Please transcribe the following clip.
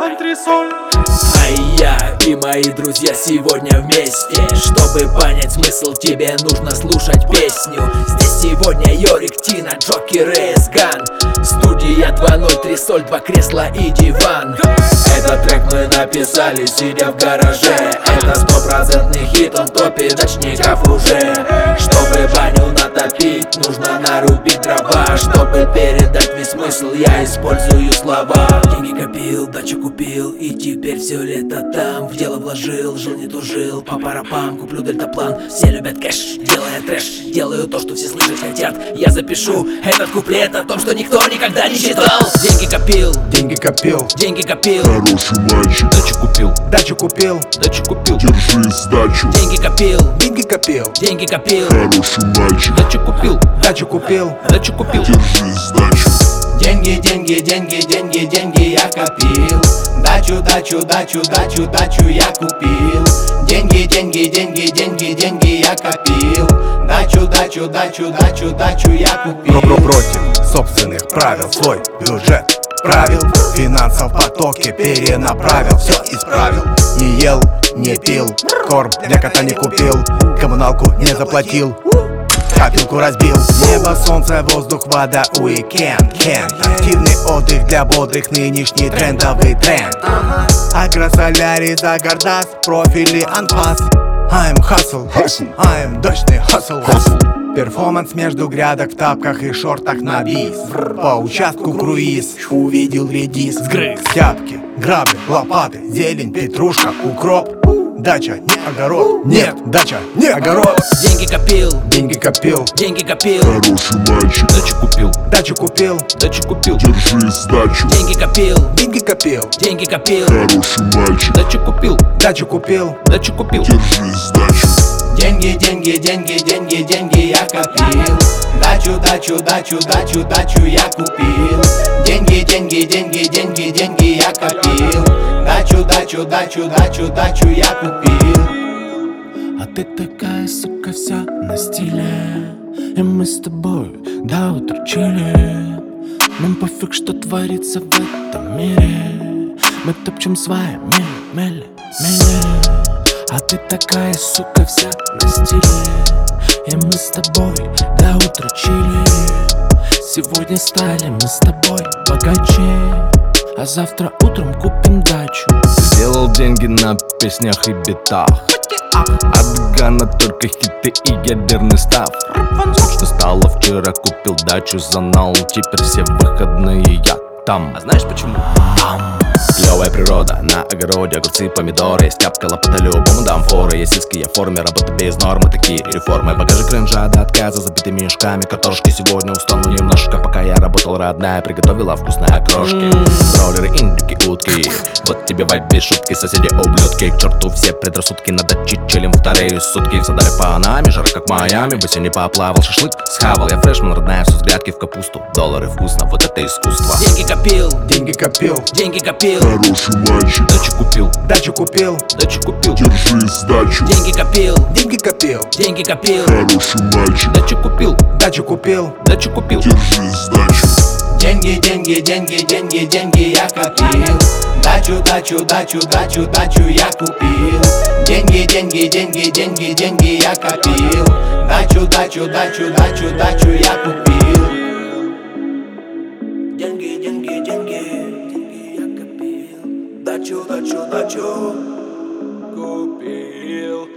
Антресоль. А я и мои друзья сегодня вместе. Чтобы понять смысл, тебе нужно слушать песню. Здесь сегодня Йорик, Тина, Джокер и Эсган. Студия 203 соль, два кресла и диван. Этот трек мы написали, сидя в гараже. Это стопроцентный хит, он топит дачников уже. Чтобы баню натопить, нужно нарубить дрова. Чтобы весь смысл, я использую слова. Деньги копил, дачу купил, и теперь все лето там. В дело вложил, жил не тужил, по парапам Куплю дельтаплан, все любят кэш Делая трэш, делаю то, что все слышать хотят. Я запишу этот куплет о том, что никто никогда не считал Деньги копил, Деньги копил, деньги копил. Хороший мальчик, Дачу купил, дачу купил, дачу купил, держи сдачу Деньги копил, деньги копил, деньги копил. Хороший мальчик, дачу купил, дачу купил, дачу купил, держи сдачу Деньги, деньги, деньги, деньги, деньги я копил. Дачу, дачу, дачу, дачу, дачу я купил. Деньги, деньги, деньги, деньги, деньги я копил. Дачу, дачу, дачу, дачу, дачу я купил. Про -про против собственных правил Свой бюджет правил. Финансов потоки перенаправил Все исправил. Не ел, не пил Корм для кота не купил Коммуналку не заплатил Капелку разбил. Небо, солнце, воздух, вода, уикенд Кен Активный отдых для бодрых Нынешний трендовый тренд. Агросолярий, Загордас Профили, анфас I'm hustle, Hustle. I'm дочный hustle, Hustle. Перформанс между грядок в тапках и шортах на бис. По участку круиз, увидел редис. Сгрыз, тяпки, грабли, лопаты, зелень, петрушка, укроп Дача, не огород, нет, дача, не огород. Деньги копил, Деньги копил, деньги копил. Хороший мальчик, дачу купил, дачу купил, дачу купил, держи сдачу Деньги копил, деньги копил, деньги копил. Хороший мальчик, дачу купил, дачу купил, дачу купил, держи сдачу Деньги, деньги, деньги, деньги, деньги я копил. Дачу, дачу, дачу, дачу, дачу я купил. Деньги, деньги, деньги, деньги, Дачу, дачу, дачу, дачу, я купил. А ты такая, сука, вся на стиле. И мы с тобой до утра чили. Нам пофиг, что творится в этом мире. Мы топчем сваи мили, мили, мили А ты такая, сука, вся на стиле. И мы с тобой до утра чили. Сегодня стали мы с тобой богаче А завтра утром купим дачу. Сделал деньги на песнях и битах. От Гана только хиты и ядерный став. Скучно стало вчера, купил дачу за нал Теперь все выходные я там. А знаешь почему? Клевая природа, на огороде огурцы, помидоры Есть тяпкала по-любому дам форы. Есть сиски, я в форме, работа без нормы Такие реформы, багажи кринжа до отказа Забитыми мешками, картошки Сегодня устану немножко, пока я работал родная Приготовила вкусные окрошки. Роллеры, Вот тебе вайп без шутки, соседи ублюдки. К черту все предрассудки, надо чилим вторые сутки Задали по нами, жара как в Майами. В бассейне поплавал, шашлык схавал Я фрешман, родная, все с грядки в капусту. Доллары вкусно, вот это искусство. Деньги копил, деньги копил, деньги копил, Хороший мальчик, Дачу купил, дачу купил, дачу купил, держи сдачу. Деньги копил, деньги копил, деньги копил, Хороший мальчик, дачу купил, дачу купил, дачу купил, держи Деньги, деньги, деньги, деньги, деньги я копил. Дачу, дачу, дачу, дачу, дачу я купил. Деньги, деньги, деньги, деньги, деньги я копил. Дачу, дачу, дачу, дачу, дачу я купил. Деньги, деньги, деньги, деньги я копил, дачу, дачу, дачу, купил.